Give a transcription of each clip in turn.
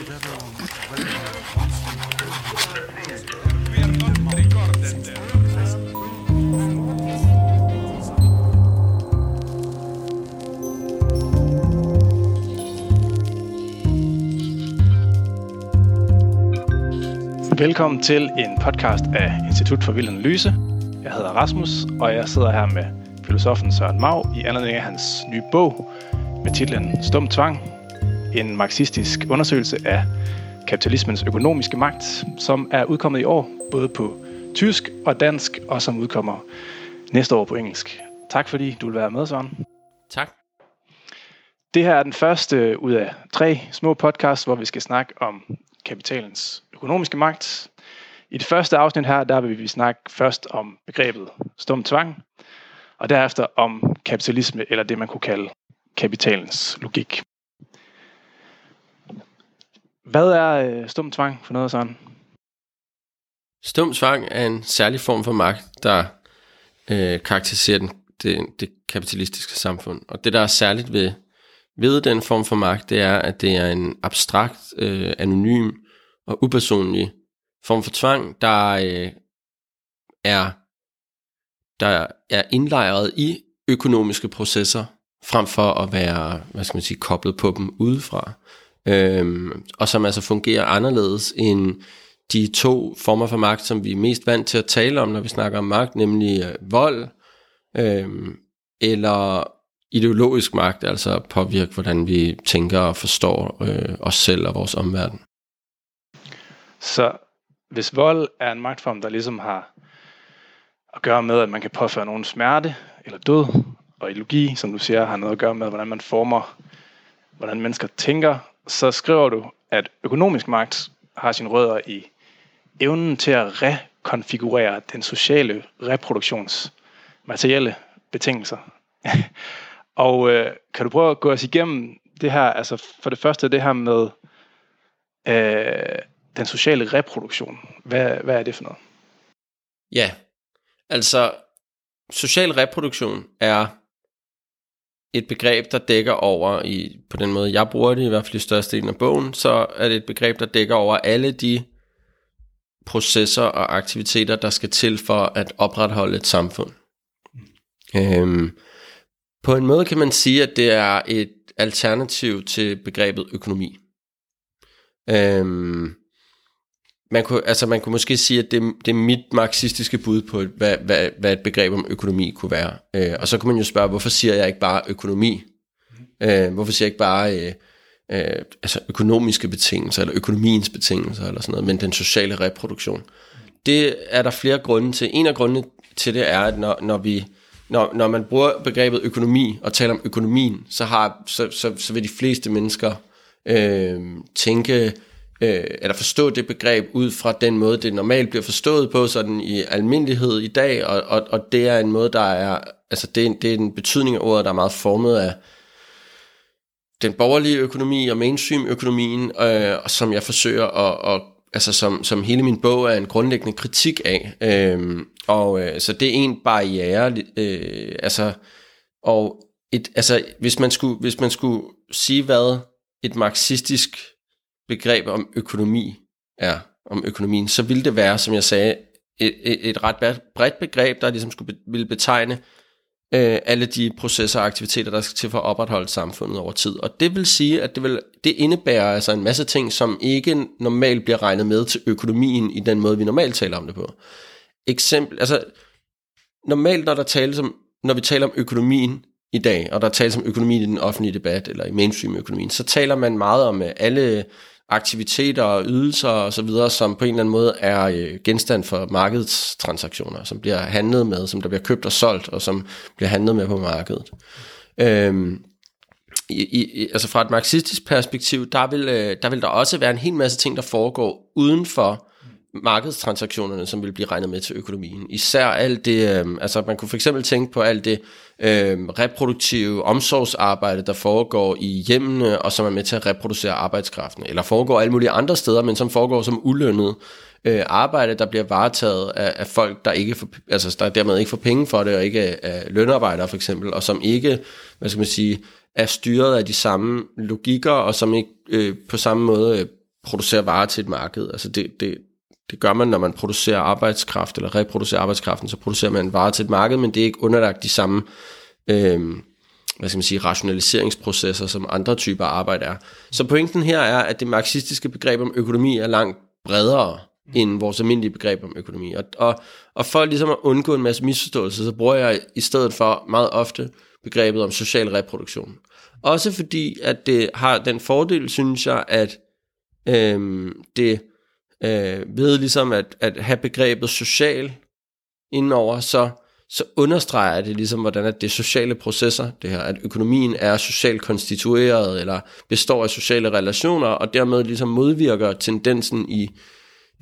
Velkommen til en podcast af Institut for Vild Analyse. Jeg hedder Rasmus, og jeg sidder her med filosofen Søren Mau i anledning af hans nye bog med titlen Stum Tvang. En marxistisk undersøgelse af kapitalismens økonomiske magt, som er udkommet i år, både på tysk og dansk, og som udkommer næste år på engelsk. Tak fordi du vil være med, Søren. Tak. Det her er den første ud af tre små podcasts, hvor vi skal snakke om kapitalens økonomiske magt. I det første afsnit her, der vil vi snakke først om begrebet stum tvang, og derefter om kapitalisme, eller det man kunne kalde kapitalens logik. Hvad er øh, stum tvang for noget sådan? Stum tvang er en særlig form for magt, der øh, karakteriserer den, det, det kapitalistiske samfund. Og det, der er særligt ved, ved den form for magt, det er, at det er en abstrakt, øh, anonym og upersonlig form for tvang, der øh, er der er indlejret i økonomiske processer, frem for at være, hvad skal man sige, koblet på dem udefra. Øhm, og som altså fungerer anderledes end de to former for magt, som vi er mest vant til at tale om, når vi snakker om magt, nemlig øh, vold, øhm, eller ideologisk magt, altså påvirke, hvordan vi tænker og forstår øh, os selv og vores omverden. Så hvis vold er en magtform, der ligesom har at gøre med, at man kan påføre nogen smerte eller død, og ideologi, som du siger, har noget at gøre med, hvordan man former, hvordan mennesker tænker, så skriver du, at økonomisk magt har sine rødder i evnen til at rekonfigurere den sociale reproduktions materielle betingelser. og øh, kan du prøve at gå os igennem det her, altså for det første det her med øh, den sociale reproduktion. Hvad, hvad er det for noget? Ja, altså social reproduktion er et begreb, der dækker over, i, på den måde jeg bruger det, i hvert fald i størstedelen af bogen, så er det et begreb, der dækker over alle de processer og aktiviteter, der skal til for at opretholde et samfund. Øhm, på en måde kan man sige, at det er et alternativ til begrebet økonomi. Øhm, man kunne, altså man kunne måske sige, at det, det er mit marxistiske bud på, hvad, hvad, hvad et begreb om økonomi kunne være. Øh, og så kunne man jo spørge, hvorfor siger jeg ikke bare økonomi? Øh, hvorfor siger jeg ikke bare øh, øh, altså økonomiske betingelser, eller økonomiens betingelser, eller sådan noget, men den sociale reproduktion? Det er der flere grunde til. En af grundene til det er, at når, når vi når, når man bruger begrebet økonomi og taler om økonomien, så, har, så, så, så vil de fleste mennesker øh, tænke øh, eller forstå det begreb ud fra den måde, det normalt bliver forstået på, sådan i almindelighed i dag, og, og, og det er en måde, der er, altså det, er, det er en betydning af ordet, der er meget formet af den borgerlige økonomi og mainstream-økonomien, øh, som jeg forsøger at, at altså som, som hele min bog er en grundlæggende kritik af. Øh, og øh, så det er en barriere, øh, altså, og et, altså, hvis man skulle, hvis man skulle sige, hvad et marxistisk begreb om økonomi er, om økonomien, så ville det være, som jeg sagde, et, et, et ret bredt begreb, der ligesom skulle ville betegne øh, alle de processer og aktiviteter, der skal til for at opretholde samfundet over tid. Og det vil sige, at det, vil, det indebærer altså en masse ting, som ikke normalt bliver regnet med til økonomien i den måde, vi normalt taler om det på. Eksempel, altså normalt, når, der tales om, når vi taler om økonomien i dag, og der tales om økonomien i den offentlige debat, eller i mainstream-økonomien, så taler man meget om øh, alle aktiviteter og ydelser og så videre, som på en eller anden måde er øh, genstand for markedstransaktioner, som bliver handlet med, som der bliver købt og solgt, og som bliver handlet med på markedet. Øhm, i, i, altså fra et marxistisk perspektiv, der vil, øh, der vil der også være en hel masse ting, der foregår uden for markedstransaktionerne, som vil blive regnet med til økonomien. Især alt det, øh, altså man kunne for eksempel tænke på alt det øh, reproduktive omsorgsarbejde, der foregår i hjemmene, og som er med til at reproducere arbejdskraften, eller foregår alle mulige andre steder, men som foregår som ulønnet øh, arbejde, der bliver varetaget af, af folk, der ikke får, altså der dermed ikke får penge for det, og ikke er lønarbejdere for eksempel, og som ikke, hvad skal man sige, er styret af de samme logikker, og som ikke øh, på samme måde øh, producerer varer til et marked. Altså det, det, det gør man, når man producerer arbejdskraft, eller reproducerer arbejdskraften, så producerer man en vare til et marked, men det er ikke underlagt de samme øh, hvad skal man sige, rationaliseringsprocesser, som andre typer arbejde er. Så pointen her er, at det marxistiske begreb om økonomi er langt bredere end vores almindelige begreb om økonomi. Og, og, og for ligesom at undgå en masse misforståelser, så bruger jeg i stedet for meget ofte begrebet om social reproduktion. Også fordi, at det har den fordel, synes jeg, at øhm, det øh, ved ligesom at, at have begrebet social indenover, så, så understreger det ligesom, hvordan at det er sociale processer, det her, at økonomien er socialt konstitueret, eller består af sociale relationer, og dermed ligesom modvirker tendensen i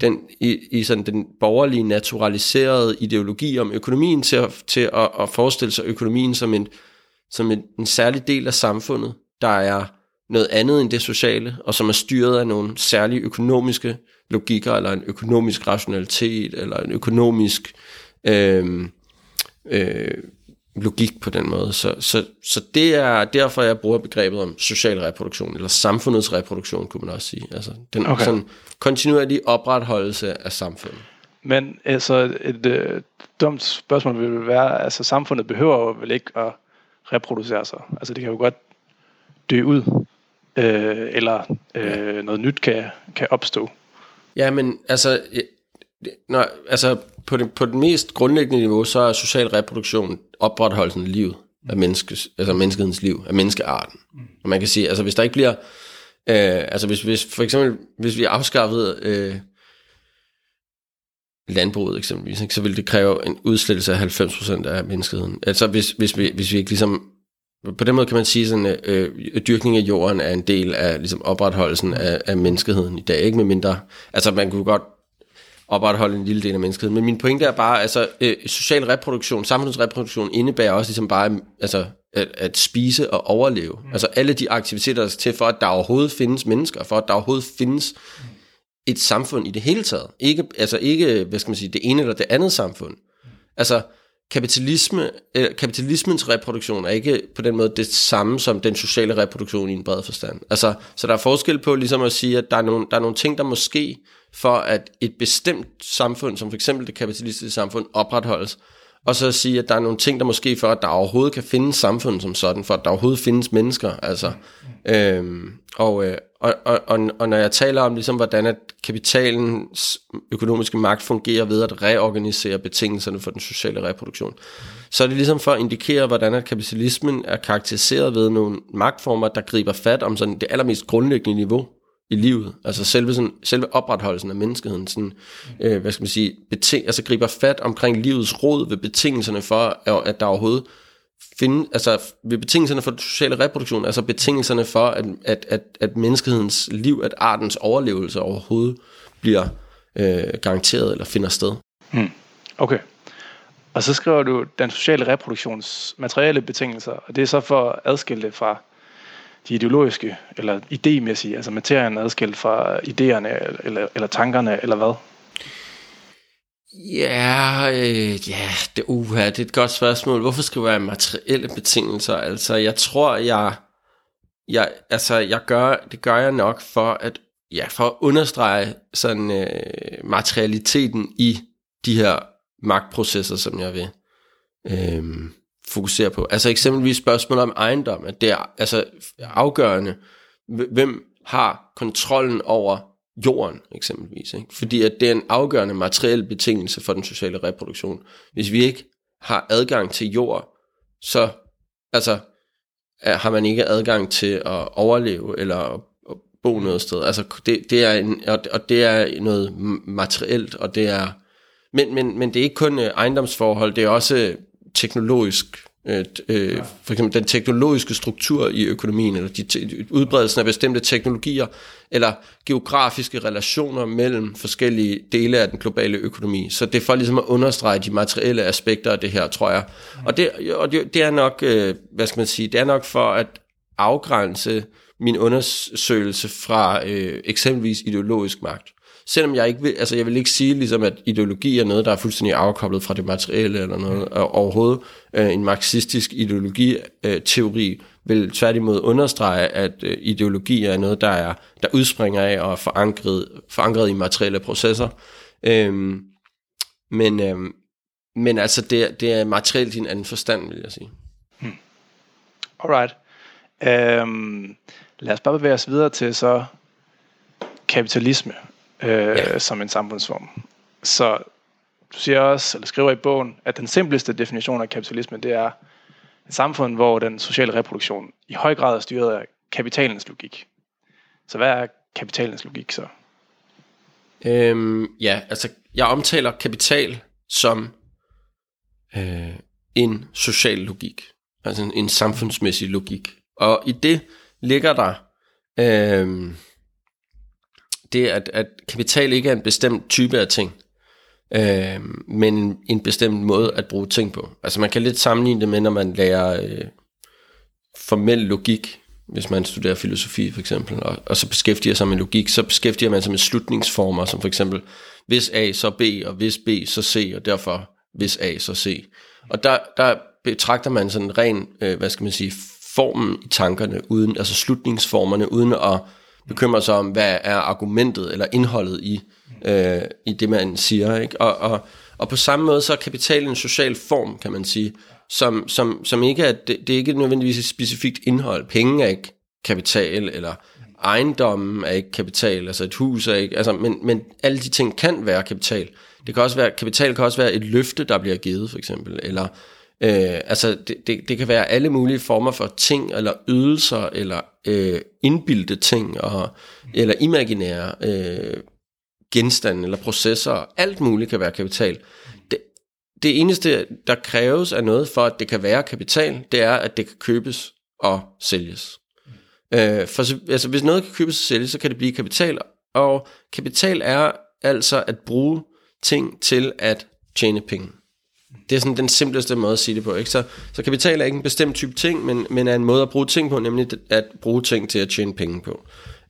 den, i, i sådan den borgerlige naturaliserede ideologi om økonomien til, at, til at, at forestille sig økonomien som, en, som en, en særlig del af samfundet, der er noget andet end det sociale, og som er styret af nogle særlige økonomiske logikker, eller en økonomisk rationalitet, eller en økonomisk øh, øh, logik på den måde. Så, så, så det er derfor, jeg bruger begrebet om social reproduktion, eller samfundets reproduktion, kunne man også sige. Altså den okay. sådan kontinuerlige opretholdelse af samfundet. Men altså et øh, dumt spørgsmål vil være, altså samfundet behøver jo vel ikke at reproducere sig. Altså det kan jo godt dø ud, øh, eller øh, noget nyt kan, kan opstå. Ja, men altså, når, altså på, det, på det mest grundlæggende niveau, så er social reproduktion opretholdelsen af livet, af menneskes, altså menneskehedens liv, af menneskearten. Mm. Og man kan sige, altså hvis der ikke bliver, øh, altså hvis, hvis for eksempel, hvis vi afskaffede øh, landbruget eksempelvis, ikke, så ville det kræve en udslettelse af 90% af menneskeheden. Altså hvis, hvis, vi, hvis vi ikke ligesom på den måde kan man sige, at øh, dyrkning af jorden er en del af ligesom, opretholdelsen af, af menneskeheden i dag, ikke med mindre. Altså man kunne godt opretholde en lille del af menneskeheden. Men min pointe er bare, altså øh, social reproduktion, samfundsreproduktion indebærer også ligesom bare altså, at, at spise og overleve. Mm. Altså alle de aktiviteter, der skal til for, at der overhovedet findes mennesker, for at der overhovedet findes et samfund i det hele taget. Ikke, altså ikke, hvad skal man sige, det ene eller det andet samfund. Altså kapitalisme, øh, kapitalismens reproduktion er ikke på den måde det samme som den sociale reproduktion i en bred forstand. Altså, så der er forskel på ligesom at sige, at der er nogle, der er nogle ting, der måske for at et bestemt samfund, som for eksempel det kapitalistiske samfund, opretholdes, og så at sige, at der er nogle ting, der måske for, at der overhovedet kan findes samfund som sådan, for at der overhovedet findes mennesker. Altså, øhm, og, øh, og, og, og, og når jeg taler om, ligesom, hvordan at kapitalens økonomiske magt fungerer ved at reorganisere betingelserne for den sociale reproduktion, så er det ligesom for at indikere, hvordan at kapitalismen er karakteriseret ved nogle magtformer, der griber fat om sådan det allermest grundlæggende niveau i livet. Altså selve, sådan, selve opretholdelsen af menneskeheden, sådan, øh, hvad skal man sige, beting, altså griber fat omkring livets rod ved betingelserne for, at der overhovedet finde, altså ved betingelserne for den sociale reproduktion, altså betingelserne for, at, at, at, at menneskehedens liv, at artens overlevelse overhovedet bliver øh, garanteret eller finder sted. Hmm. Okay. Og så skriver du den sociale reproduktions materielle betingelser, og det er så for at adskille det fra de ideologiske, eller idémæssige, altså materien adskilt fra idéerne, eller, eller tankerne, eller hvad? Ja, øh, ja, det, uha, det er et godt spørgsmål. Hvorfor skal være materielle betingelser? Altså, jeg tror, jeg, jeg, altså, jeg gør, det gør jeg nok for at, ja, for at understrege sådan øh, materialiteten i de her magtprocesser, som jeg vil øh, fokusere på. Altså eksempelvis spørgsmålet om ejendom, at det er altså afgørende, hvem har kontrollen over jorden eksempelvis. Ikke? Fordi at det er en afgørende materiel betingelse for den sociale reproduktion. Hvis vi ikke har adgang til jord, så altså, har man ikke adgang til at overleve eller at bo noget sted. Altså, det, det er en, og det er noget materielt, og det er, men, men, men det er ikke kun øh, ejendomsforhold, det er også teknologisk øh, øh, for eksempel den teknologiske struktur i økonomien, eller de udbredelsen af bestemte teknologier, eller geografiske relationer mellem forskellige dele af den globale økonomi. Så det er for ligesom at understrege de materielle aspekter af det her, tror jeg. Og det, og det, det er nok, øh, hvad skal man sige, det er nok for at afgrænse min undersøgelse fra øh, eksempelvis ideologisk magt selvom jeg ikke vil, altså jeg vil ikke sige ligesom, at ideologi er noget, der er fuldstændig afkoblet fra det materielle eller noget, og overhovedet øh, en marxistisk ideologiteori øh, vil tværtimod understrege, at øh, ideologi er noget, der er der udspringer af og er forankret, forankret i materielle processer. Øhm, men, øhm, men altså, det, det er materielt i en anden forstand, vil jeg sige. Hmm. Alright. Øhm, lad os bare bevæge os videre til så kapitalisme øh, ja. som en samfundsform. Så du siger også, eller skriver i bogen, at den simpleste definition af kapitalisme, det er et samfund, hvor den sociale reproduktion i høj grad er styret af kapitalens logik. Så hvad er kapitalens logik så? Øhm, ja, altså jeg omtaler kapital som øh, en social logik, altså en, en samfundsmæssig logik. Og i det ligger der øh, det, at, at kapital ikke er en bestemt type af ting øh, men en bestemt måde at bruge ting på. Altså man kan lidt sammenligne det med, når man lærer øh, formel logik, hvis man studerer filosofi for eksempel, og, og så beskæftiger sig med logik, så beskæftiger man sig med slutningsformer, som for eksempel, hvis A, så B, og hvis B, så C, og derfor hvis A, så C. Og der, der betragter man sådan ren, øh, hvad skal man sige, formen i tankerne, uden, altså slutningsformerne, uden at bekymre sig om, hvad er argumentet eller indholdet i øh, i det, man siger. Ikke? Og, og, og på samme måde, så er kapital en social form, kan man sige, som, som, som ikke er, det, det er ikke nødvendigvis et specifikt indhold. Penge er ikke kapital, eller ejendommen er ikke kapital, altså et hus er ikke, altså, men, men alle de ting kan være kapital. Det kan også være, kapital kan også være et løfte, der bliver givet, for eksempel, eller Øh, altså det, det, det kan være alle mulige former for ting, eller ydelser, eller øh, indbildte ting, og, eller imaginære øh, genstande eller processer, alt muligt kan være kapital. Det, det eneste, der kræves af noget for, at det kan være kapital, det er, at det kan købes og sælges. Øh, for altså, hvis noget kan købes og sælges, så kan det blive kapital, og kapital er altså at bruge ting til at tjene penge. Det er sådan den simpleste måde at sige det på. Ikke? Så, så kapital er ikke en bestemt type ting, men, men er en måde at bruge ting på, nemlig at bruge ting til at tjene penge på.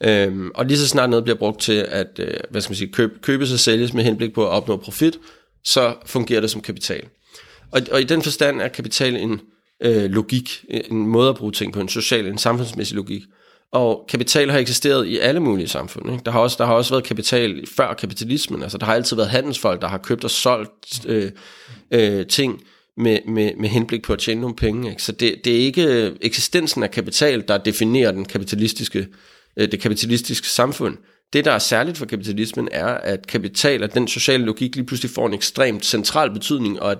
Øhm, og lige så snart noget bliver brugt til at øh, hvad skal man sige, købe, købes og sælges med henblik på at opnå profit, så fungerer det som kapital. Og, og i den forstand er kapital en øh, logik, en måde at bruge ting på, en social, en samfundsmæssig logik. Og kapital har eksisteret i alle mulige samfund. Ikke? Der, har også, der har også været kapital før kapitalismen. Altså, der har altid været handelsfolk, der har købt og solgt øh, øh, ting med, med, med henblik på at tjene nogle penge. Ikke? Så det, det er ikke øh, eksistensen af kapital, der definerer den kapitalistiske øh, det kapitalistiske samfund. Det, der er særligt for kapitalismen, er, at kapital og den sociale logik lige pludselig får en ekstremt central betydning, og at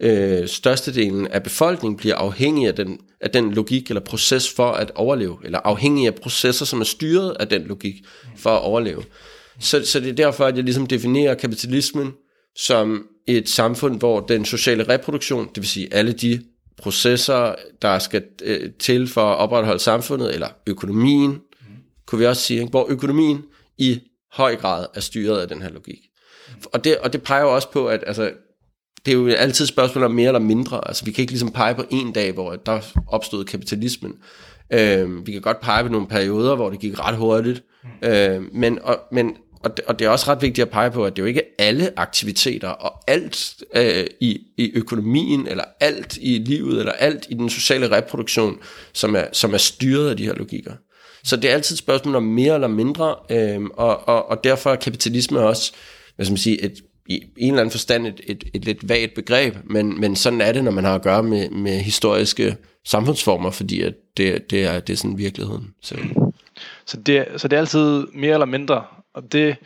øh, størstedelen af befolkningen bliver afhængig af den, af den logik eller proces for at overleve, eller afhængig af processer, som er styret af den logik for at overleve. Så, så det er derfor, at jeg ligesom definerer kapitalismen som et samfund, hvor den sociale reproduktion, det vil sige alle de processer, der skal øh, til for at opretholde samfundet, eller økonomien, kunne vi også sige, ikke? hvor økonomien i høj grad er styret af den her logik. Og det, og det peger jo også på, at altså, det er jo altid et spørgsmål om mere eller mindre. Altså, vi kan ikke ligesom pege på en dag, hvor der opstod kapitalismen. Øh, vi kan godt pege på nogle perioder, hvor det gik ret hurtigt. Øh, men, og, men, og, det, og det er også ret vigtigt at pege på, at det er jo ikke alle aktiviteter og alt øh, i, i økonomien, eller alt i livet, eller alt i den sociale reproduktion, som er, som er styret af de her logikker. Så det er altid et spørgsmål om mere eller mindre, øh, og, og, og derfor er kapitalisme også, hvad skal man sige, et, i en eller anden forstand et, et, et lidt vagt begreb, men, men sådan er det, når man har at gøre med, med historiske samfundsformer, fordi at det, det, er, det er sådan virkeligheden. Så. Så, det, så det er altid mere eller mindre, og det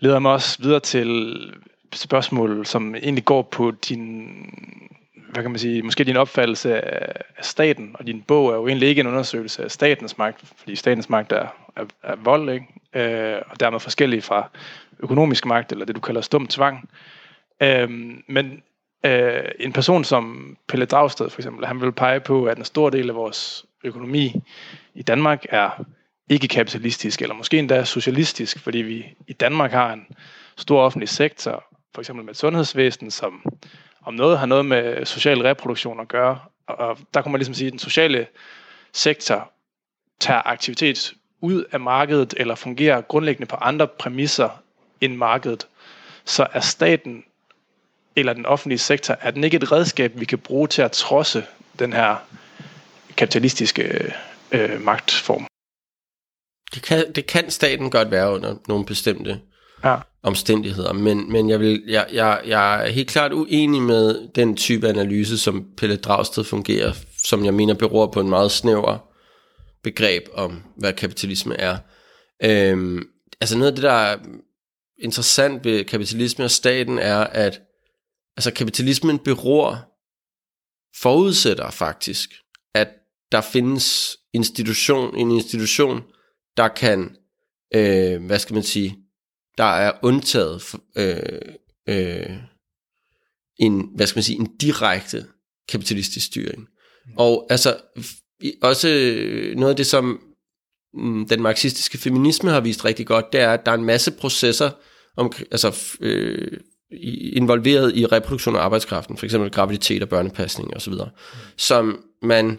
leder mig også videre til spørgsmål, som egentlig går på din hvad kan man sige, måske din opfattelse af staten, og din bog er jo egentlig ikke en undersøgelse af statens magt, fordi statens magt er, er, er vold, ikke? Øh, og dermed forskellige fra økonomisk magt, eller det du kalder stum tvang. Øh, men øh, en person som Pelle Dragsted for eksempel, han vil pege på, at en stor del af vores økonomi i Danmark er ikke kapitalistisk, eller måske endda socialistisk, fordi vi i Danmark har en stor offentlig sektor, for eksempel med et sundhedsvæsen, som om noget har noget med social reproduktion at gøre. Og der kunne man ligesom sige, at den sociale sektor tager aktivitet ud af markedet, eller fungerer grundlæggende på andre præmisser end markedet. Så er staten eller den offentlige sektor, er den ikke et redskab, vi kan bruge til at trodse den her kapitalistiske øh, magtform. Det kan, det kan staten godt være under nogle bestemte Ja omstændigheder, men, men jeg, vil, jeg, jeg, jeg er helt klart uenig med den type analyse, som Pelle Dragsted fungerer, som jeg mener beror på en meget snæver begreb om, hvad kapitalisme er. Øhm, altså noget af det, der er interessant ved kapitalisme og staten, er, at altså kapitalismen beror, forudsætter faktisk, at der findes institution, en institution, der kan, øh, hvad skal man sige, der er undtaget øh, øh, en, hvad skal man sige, en direkte kapitalistisk styring. Og altså, også noget af det, som mm, den marxistiske feminisme har vist rigtig godt, det er, at der er en masse processer, om, altså, øh, involveret i reproduktion af arbejdskraften, for eksempel graviditet og børnepasning osv., mm. som man,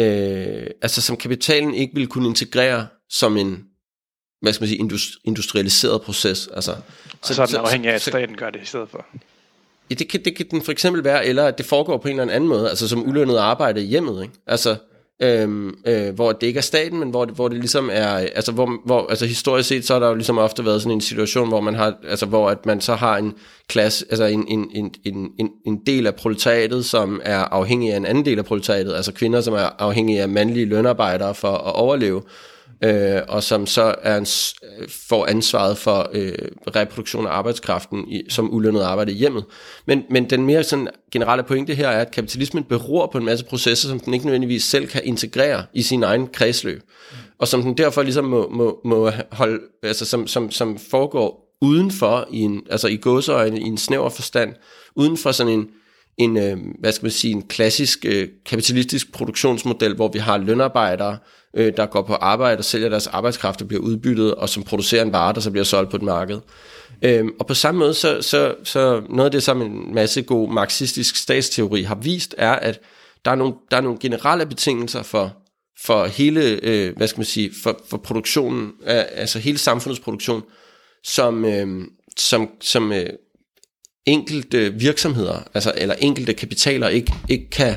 øh, altså som kapitalen ikke ville kunne integrere som en hvad skal man sige, industrialiseret proces. Altså, så, så er den afhængig af, at staten gør det i stedet for. Ja, det kan, det kan den for eksempel være, eller at det foregår på en eller anden måde, altså som ulønnet arbejde i hjemmet, ikke? Altså, øhm, øh, hvor det ikke er staten, men hvor det, hvor det ligesom er, altså, hvor, hvor, altså historisk set, så har der jo ligesom ofte været sådan en situation, hvor man har, altså hvor at man så har en klasse, altså en, en, en, en, en del af proletariatet, som er afhængig af en anden del af proletariatet, altså kvinder, som er afhængige af mandlige lønarbejdere for at overleve, øh, og som så er en, får ansvaret for øh, reproduktion af arbejdskraften i, som ulønnet arbejde i hjemmet. Men, men den mere sådan generelle pointe her er, at kapitalismen beror på en masse processer, som den ikke nødvendigvis selv kan integrere i sin egen kredsløb, og som den derfor ligesom må, må, må holde, altså som, som, som foregår udenfor, i en, altså i gåseøjne, i en snæver forstand, uden for sådan en, en, øh, hvad skal man sige, en klassisk øh, kapitalistisk produktionsmodel, hvor vi har lønarbejdere, øh, der går på arbejde og sælger deres arbejdskraft og bliver udbyttet, og som producerer en vare, der så bliver solgt på et marked. Øhm, og på samme måde, så, så, så noget af det, som en masse god marxistisk statsteori har vist, er, at der er nogle, der er nogle generelle betingelser for, for hele, øh, hvad skal man sige, for, for produktionen, øh, altså hele samfundets produktion, som, øh, som, som øh, enkelte virksomheder, altså, eller enkelte kapitaler ikke, ikke kan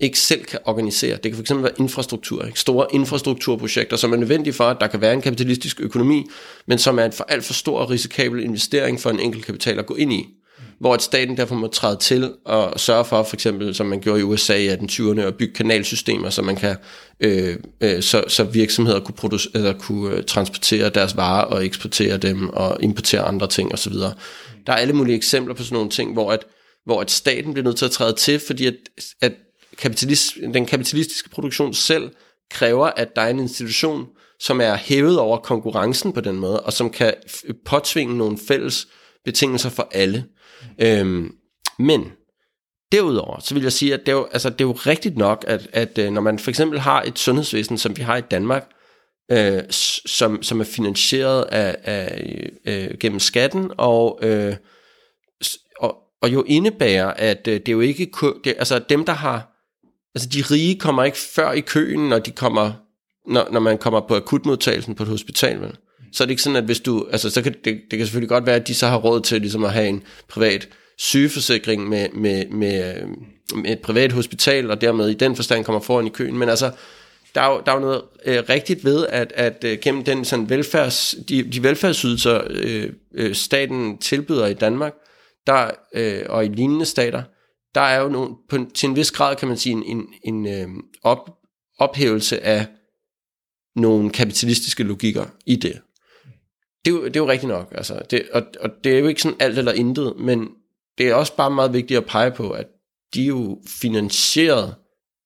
ikke selv kan organisere. Det kan fx være infrastruktur, ikke? store infrastrukturprojekter, som er nødvendige for, at der kan være en kapitalistisk økonomi, men som er en for alt for stor og risikabel investering for en enkelt kapital at gå ind i. Hvor at staten derfor må træde til og sørge for, for eksempel som man gjorde i USA i 1820'erne, at bygge kanalsystemer, så man kan øh, øh, så, så virksomheder kunne, produce, eller kunne øh, transportere deres varer og eksportere dem og importere andre ting osv. Der er alle mulige eksempler på sådan nogle ting, hvor at, hvor at staten bliver nødt til at træde til, fordi at, at kapitalist, den kapitalistiske produktion selv kræver, at der er en institution, som er hævet over konkurrencen på den måde, og som kan påtvinge nogle fælles betingelser for alle. Øhm, men derudover, så vil jeg sige, at det er jo, altså, det er jo rigtigt nok, at, at øh, når man for eksempel har et sundhedsvæsen, som vi har i Danmark, øh, som, som er finansieret af, af øh, gennem skatten, og, øh, og, og jo indebærer, at øh, det er jo ikke det, altså dem, der har altså de rige kommer ikke før i køen, når de kommer, når, når man kommer på akutmodtagelsen på et hospital, vel? Så er det ikke sådan, at hvis du, altså så kan det, det kan selvfølgelig godt være, at de så har råd til ligesom at have en privat sygeforsikring med, med, med, med et privat hospital, og dermed i den forstand kommer foran i køen, men altså, der er jo, der er jo noget øh, rigtigt ved, at, at øh, gennem den sådan velfærds, de, de velfærdsydelser, øh, øh, staten tilbyder i Danmark, der, øh, og i lignende stater, der er jo nogle, på, til en vis grad, kan man sige, en, en, en øh, op, ophævelse af nogle kapitalistiske logikker i det. Det er jo, det er jo rigtigt nok, altså. Det, og, og det er jo ikke sådan alt eller intet, men det er også bare meget vigtigt at pege på, at de er jo finansieret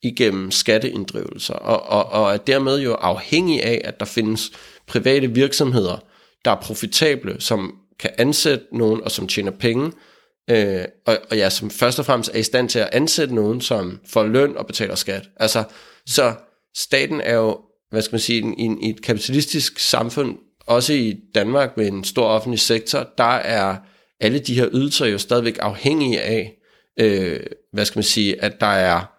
igennem skatteinddrivelser, og, og, og er dermed jo afhængig af, at der findes private virksomheder, der er profitable, som kan ansætte nogen, og som tjener penge, øh, og, og ja, som først og fremmest er i stand til at ansætte nogen, som får løn og betaler skat. Altså, så staten er jo, hvad skal man sige, i, i et kapitalistisk samfund, også i Danmark med en stor offentlig sektor, der er alle de her ydelser jo stadigvæk afhængige af, øh, hvad skal man sige, at der er,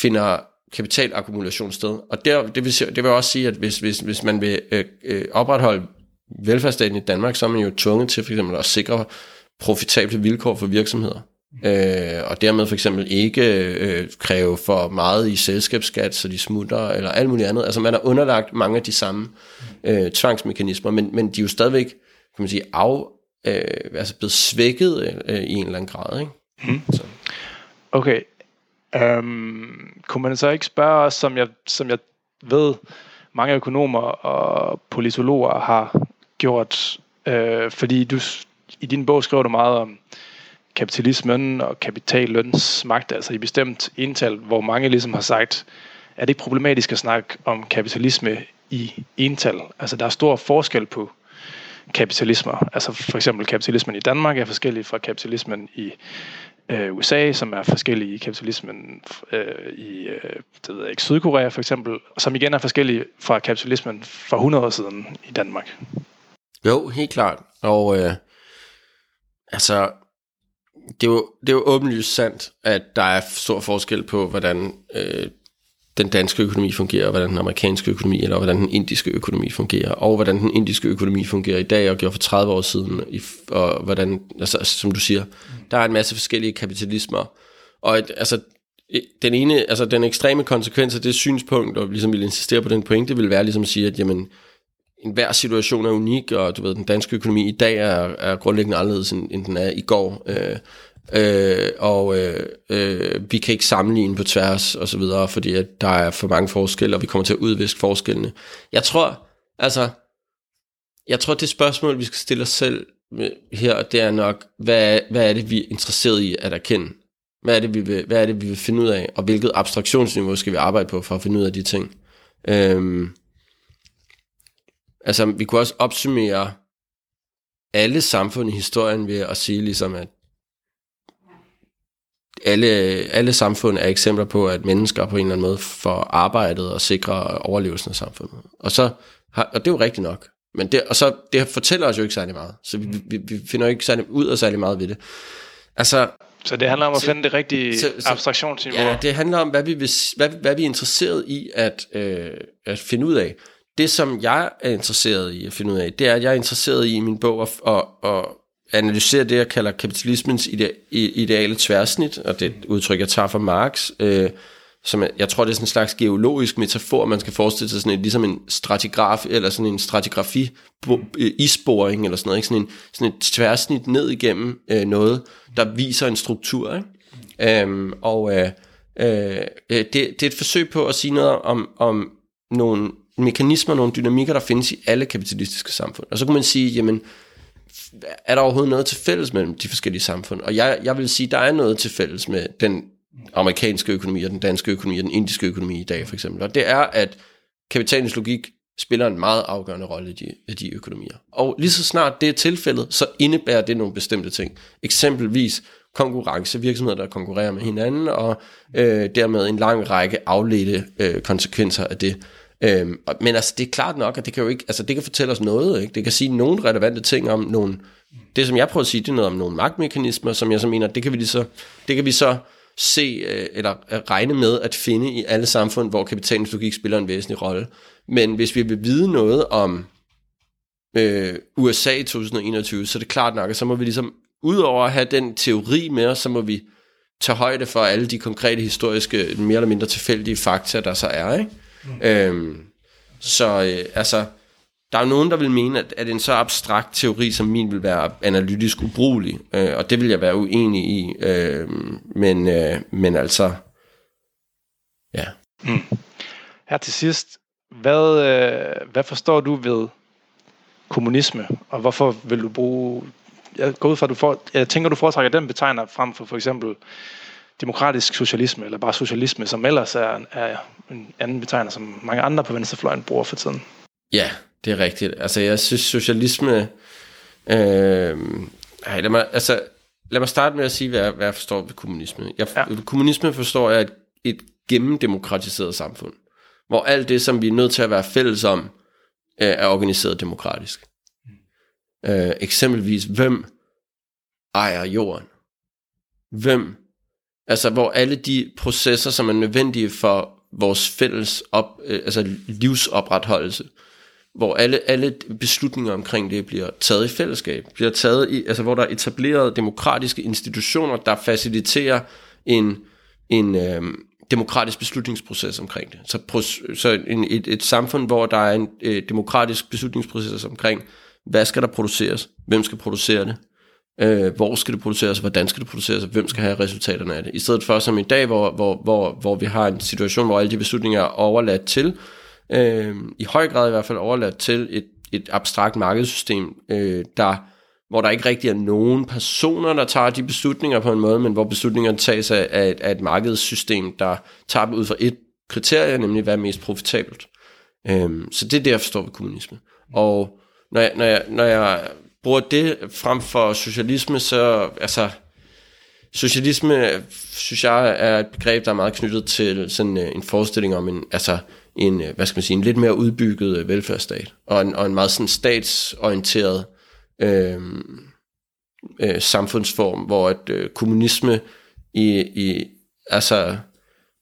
finder kapitalakkumulation sted. Og der, det, vil, det vil også sige, at hvis, hvis, hvis man vil øh, øh, opretholde velfærdsstaten i Danmark, så er man jo tvunget til for eksempel at sikre profitable vilkår for virksomheder. øh, og dermed for eksempel ikke øh, kræve for meget i selskabsskat, så de smutter, eller alt muligt andet. Altså man har underlagt mange af de samme øh, tvangsmekanismer, men, men de er jo stadigvæk, kan man sige, af, øh, altså blevet svækket øh, i en eller anden grad. Ikke? Mm. Så. Okay. Um, kunne man så ikke spørge os, som jeg, som jeg ved, mange økonomer og politologer har gjort, øh, fordi du i din bog skriver du meget om kapitalismen og kapitalløns magt, altså i bestemt ental, hvor mange ligesom har sagt, er det ikke problematisk at snakke om kapitalisme i ental? Altså der er stor forskel på kapitalismer. Altså for eksempel kapitalismen i Danmark er forskellig fra kapitalismen i øh, USA, som er forskellig i kapitalismen øh, i øh, det ved jeg ikke, Sydkorea for eksempel, som igen er forskellig fra kapitalismen for 100 år siden i Danmark. Jo, helt klart. Og øh, altså, det er, jo, det er jo åbenlyst sandt, at der er stor forskel på, hvordan øh, den danske økonomi fungerer, og hvordan den amerikanske økonomi, eller hvordan den indiske økonomi fungerer, og hvordan den indiske økonomi fungerer i dag, og gjorde for 30 år siden, og hvordan, altså, som du siger, der er en masse forskellige kapitalismer, og et, altså, den ene, altså den ekstreme konsekvens af det synspunkt, og ligesom vil insistere på den pointe, vil være ligesom at sige, at jamen, en hver situation er unik, og du ved, den danske økonomi i dag er, er grundlæggende anderledes, end, end den er i går. Øh, øh, og øh, øh, vi kan ikke sammenligne på tværs og så videre, fordi at der er for mange forskelle, og vi kommer til at udviske forskellene. Jeg tror, altså, jeg tror, det spørgsmål, vi skal stille os selv her, det er nok, hvad, hvad er det, vi er interesseret i at erkende? Hvad er, det, vi vil, hvad er det, vi vil finde ud af? Og hvilket abstraktionsniveau skal vi arbejde på for at finde ud af de ting? Øhm, Altså, vi kunne også opsummere alle samfund i historien ved at sige ligesom, at alle, alle samfund er eksempler på, at mennesker på en eller anden måde får arbejdet og sikrer overlevelsen af samfundet. Og, så har, og det er jo rigtigt nok. Men det, og så, det fortæller os jo ikke særlig meget. Så vi, vi, vi finder jo ikke særlig, ud af særlig meget ved det. Altså, så det handler om at så, finde det rigtige så, så, abstraktionsniveau? Ja, det handler om, hvad vi, vil, hvad, hvad vi er interesseret i at, øh, at finde ud af det, som jeg er interesseret i at finde ud af, det er, at jeg er interesseret i i min bog at, at, at analysere det, jeg kalder kapitalismens ide, ideale tværsnit, og det er et udtryk, jeg tager fra Marx, øh, som jeg, jeg tror, det er sådan en slags geologisk metafor, man skal forestille sig sådan en, ligesom en stratigraf, eller sådan en stratigrafi øh, isporing, eller sådan noget, ikke? Sådan, en, sådan et tværsnit ned igennem øh, noget, der viser en struktur, ikke? Øhm, og øh, øh, øh det, det er et forsøg på at sige noget om, om nogle mekanismer, nogle dynamikker, der findes i alle kapitalistiske samfund. Og så kunne man sige, jamen, er der overhovedet noget til fælles mellem de forskellige samfund? Og jeg, jeg vil sige, der er noget til fælles med den amerikanske økonomi og den danske økonomi og den indiske økonomi i dag, for eksempel. Og det er, at kapitalens logik spiller en meget afgørende rolle i de, i de økonomier. Og lige så snart det er tilfældet, så indebærer det nogle bestemte ting. Eksempelvis konkurrence, virksomheder, der konkurrerer med hinanden, og øh, dermed en lang række afledte øh, konsekvenser af det. Øhm, men altså, det er klart nok, at det kan jo ikke, altså det kan fortælle os noget, ikke? det kan sige nogle relevante ting om nogle, det som jeg prøver at sige, det er noget om nogle magtmekanismer, som jeg så mener, det kan vi, lige så, det kan vi så se, øh, eller øh, regne med at finde i alle samfund, hvor kapitalens logik spiller en væsentlig rolle. Men hvis vi vil vide noget om øh, USA i 2021, så er det klart nok, at så må vi ligesom, udover at have den teori med os, så må vi tage højde for alle de konkrete historiske, mere eller mindre tilfældige fakta, der så er, ikke? Mm. Øhm, så øh, altså, der er jo nogen, der vil mene, at, at en så abstrakt teori som min vil være analytisk ubrugelig, øh, og det vil jeg være uenig i. Øh, men, øh, men altså, ja. Mm. Her til sidst, hvad, øh, hvad forstår du ved kommunisme, og hvorfor vil du bruge... Jeg går ud fra, at du for, jeg tænker, du foretrækker den betegner frem for for eksempel demokratisk socialisme, eller bare socialisme, som ellers er, er en anden betegner, som mange andre på venstrefløjen bruger for tiden. Ja, det er rigtigt. Altså, jeg synes, socialisme... Øh, ej, lad, mig, altså, lad mig starte med at sige, hvad, hvad jeg forstår ved kommunisme. Jeg, ja. Kommunisme forstår jeg et, et gennemdemokratiseret samfund, hvor alt det, som vi er nødt til at være fælles om, øh, er organiseret demokratisk. Øh, eksempelvis, hvem ejer jorden? Hvem Altså, hvor alle de processer, som er nødvendige for vores fælles op, øh, altså livsopretholdelse, hvor alle, alle beslutninger omkring det bliver taget i fællesskab, bliver taget i, altså hvor der er etableret demokratiske institutioner, der faciliterer en, en øh, demokratisk beslutningsproces omkring det. Så, så en, et, et samfund, hvor der er en øh, demokratisk beslutningsproces omkring, hvad skal der produceres, hvem skal producere det, øh, hvor skal det produceres, hvordan skal det produceres, og hvem skal have resultaterne af det. I stedet for som i dag, hvor, hvor, hvor, hvor vi har en situation, hvor alle de beslutninger er overladt til, øh, i høj grad i hvert fald overladt til et, et abstrakt markedssystem, øh, der hvor der ikke rigtig er nogen personer, der tager de beslutninger på en måde, men hvor beslutningerne tages af, af, et, af et markedssystem, der tager dem ud fra et kriterie, nemlig hvad er mest profitabelt. Øhm, så det er det, jeg forstår ved kommunisme. Og når jeg, når jeg, når jeg bruger det frem for socialisme, så altså, socialisme, synes jeg, er et begreb, der er meget knyttet til sådan øh, en forestilling om en, altså, en, øh, hvad skal man sige, en lidt mere udbygget øh, velfærdsstat, og en, og en meget sådan statsorienteret øh, øh, samfundsform, hvor at øh, kommunisme i, i altså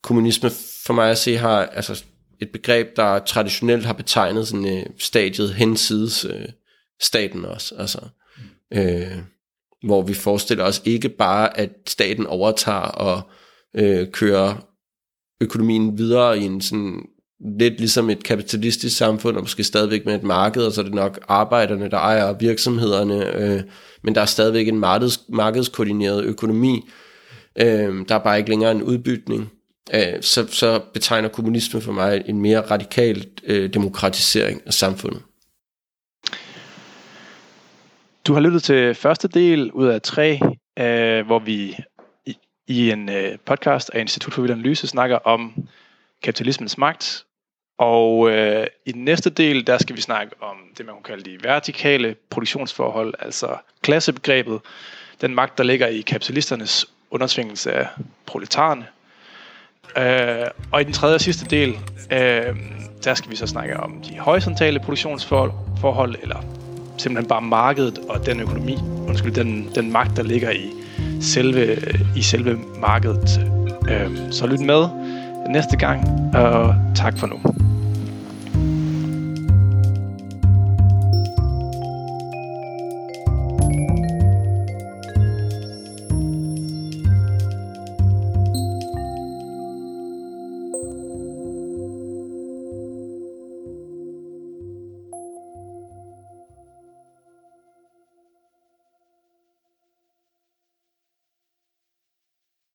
kommunisme for mig at se har altså et begreb, der traditionelt har betegnet sådan øh, stadiet hensides øh, staten også, altså øh, hvor vi forestiller os ikke bare, at staten overtager og øh, kører økonomien videre i en sådan lidt ligesom et kapitalistisk samfund, og måske stadigvæk med et marked, og så er det nok arbejderne, der ejer virksomhederne, øh, men der er stadigvæk en markeds, markedskoordineret økonomi. Øh, der er bare ikke længere en udbytning. Øh, så, så betegner kommunisme for mig en mere radikal øh, demokratisering af samfundet. Du har lyttet til første del ud af tre, øh, hvor vi i, i en øh, podcast af Institut for Vild Analyse snakker om kapitalismens magt. Og øh, i den næste del, der skal vi snakke om det, man kan kalde de vertikale produktionsforhold, altså klassebegrebet, den magt, der ligger i kapitalisternes undertvingelse af proletarerne. Øh, og i den tredje og sidste del, øh, der skal vi så snakke om de horisontale produktionsforhold, eller simpelthen bare markedet og den økonomi, undskyld, den, den magt, der ligger i selve, i selve markedet. Øh, så lyt med næste gang, og tak for nu.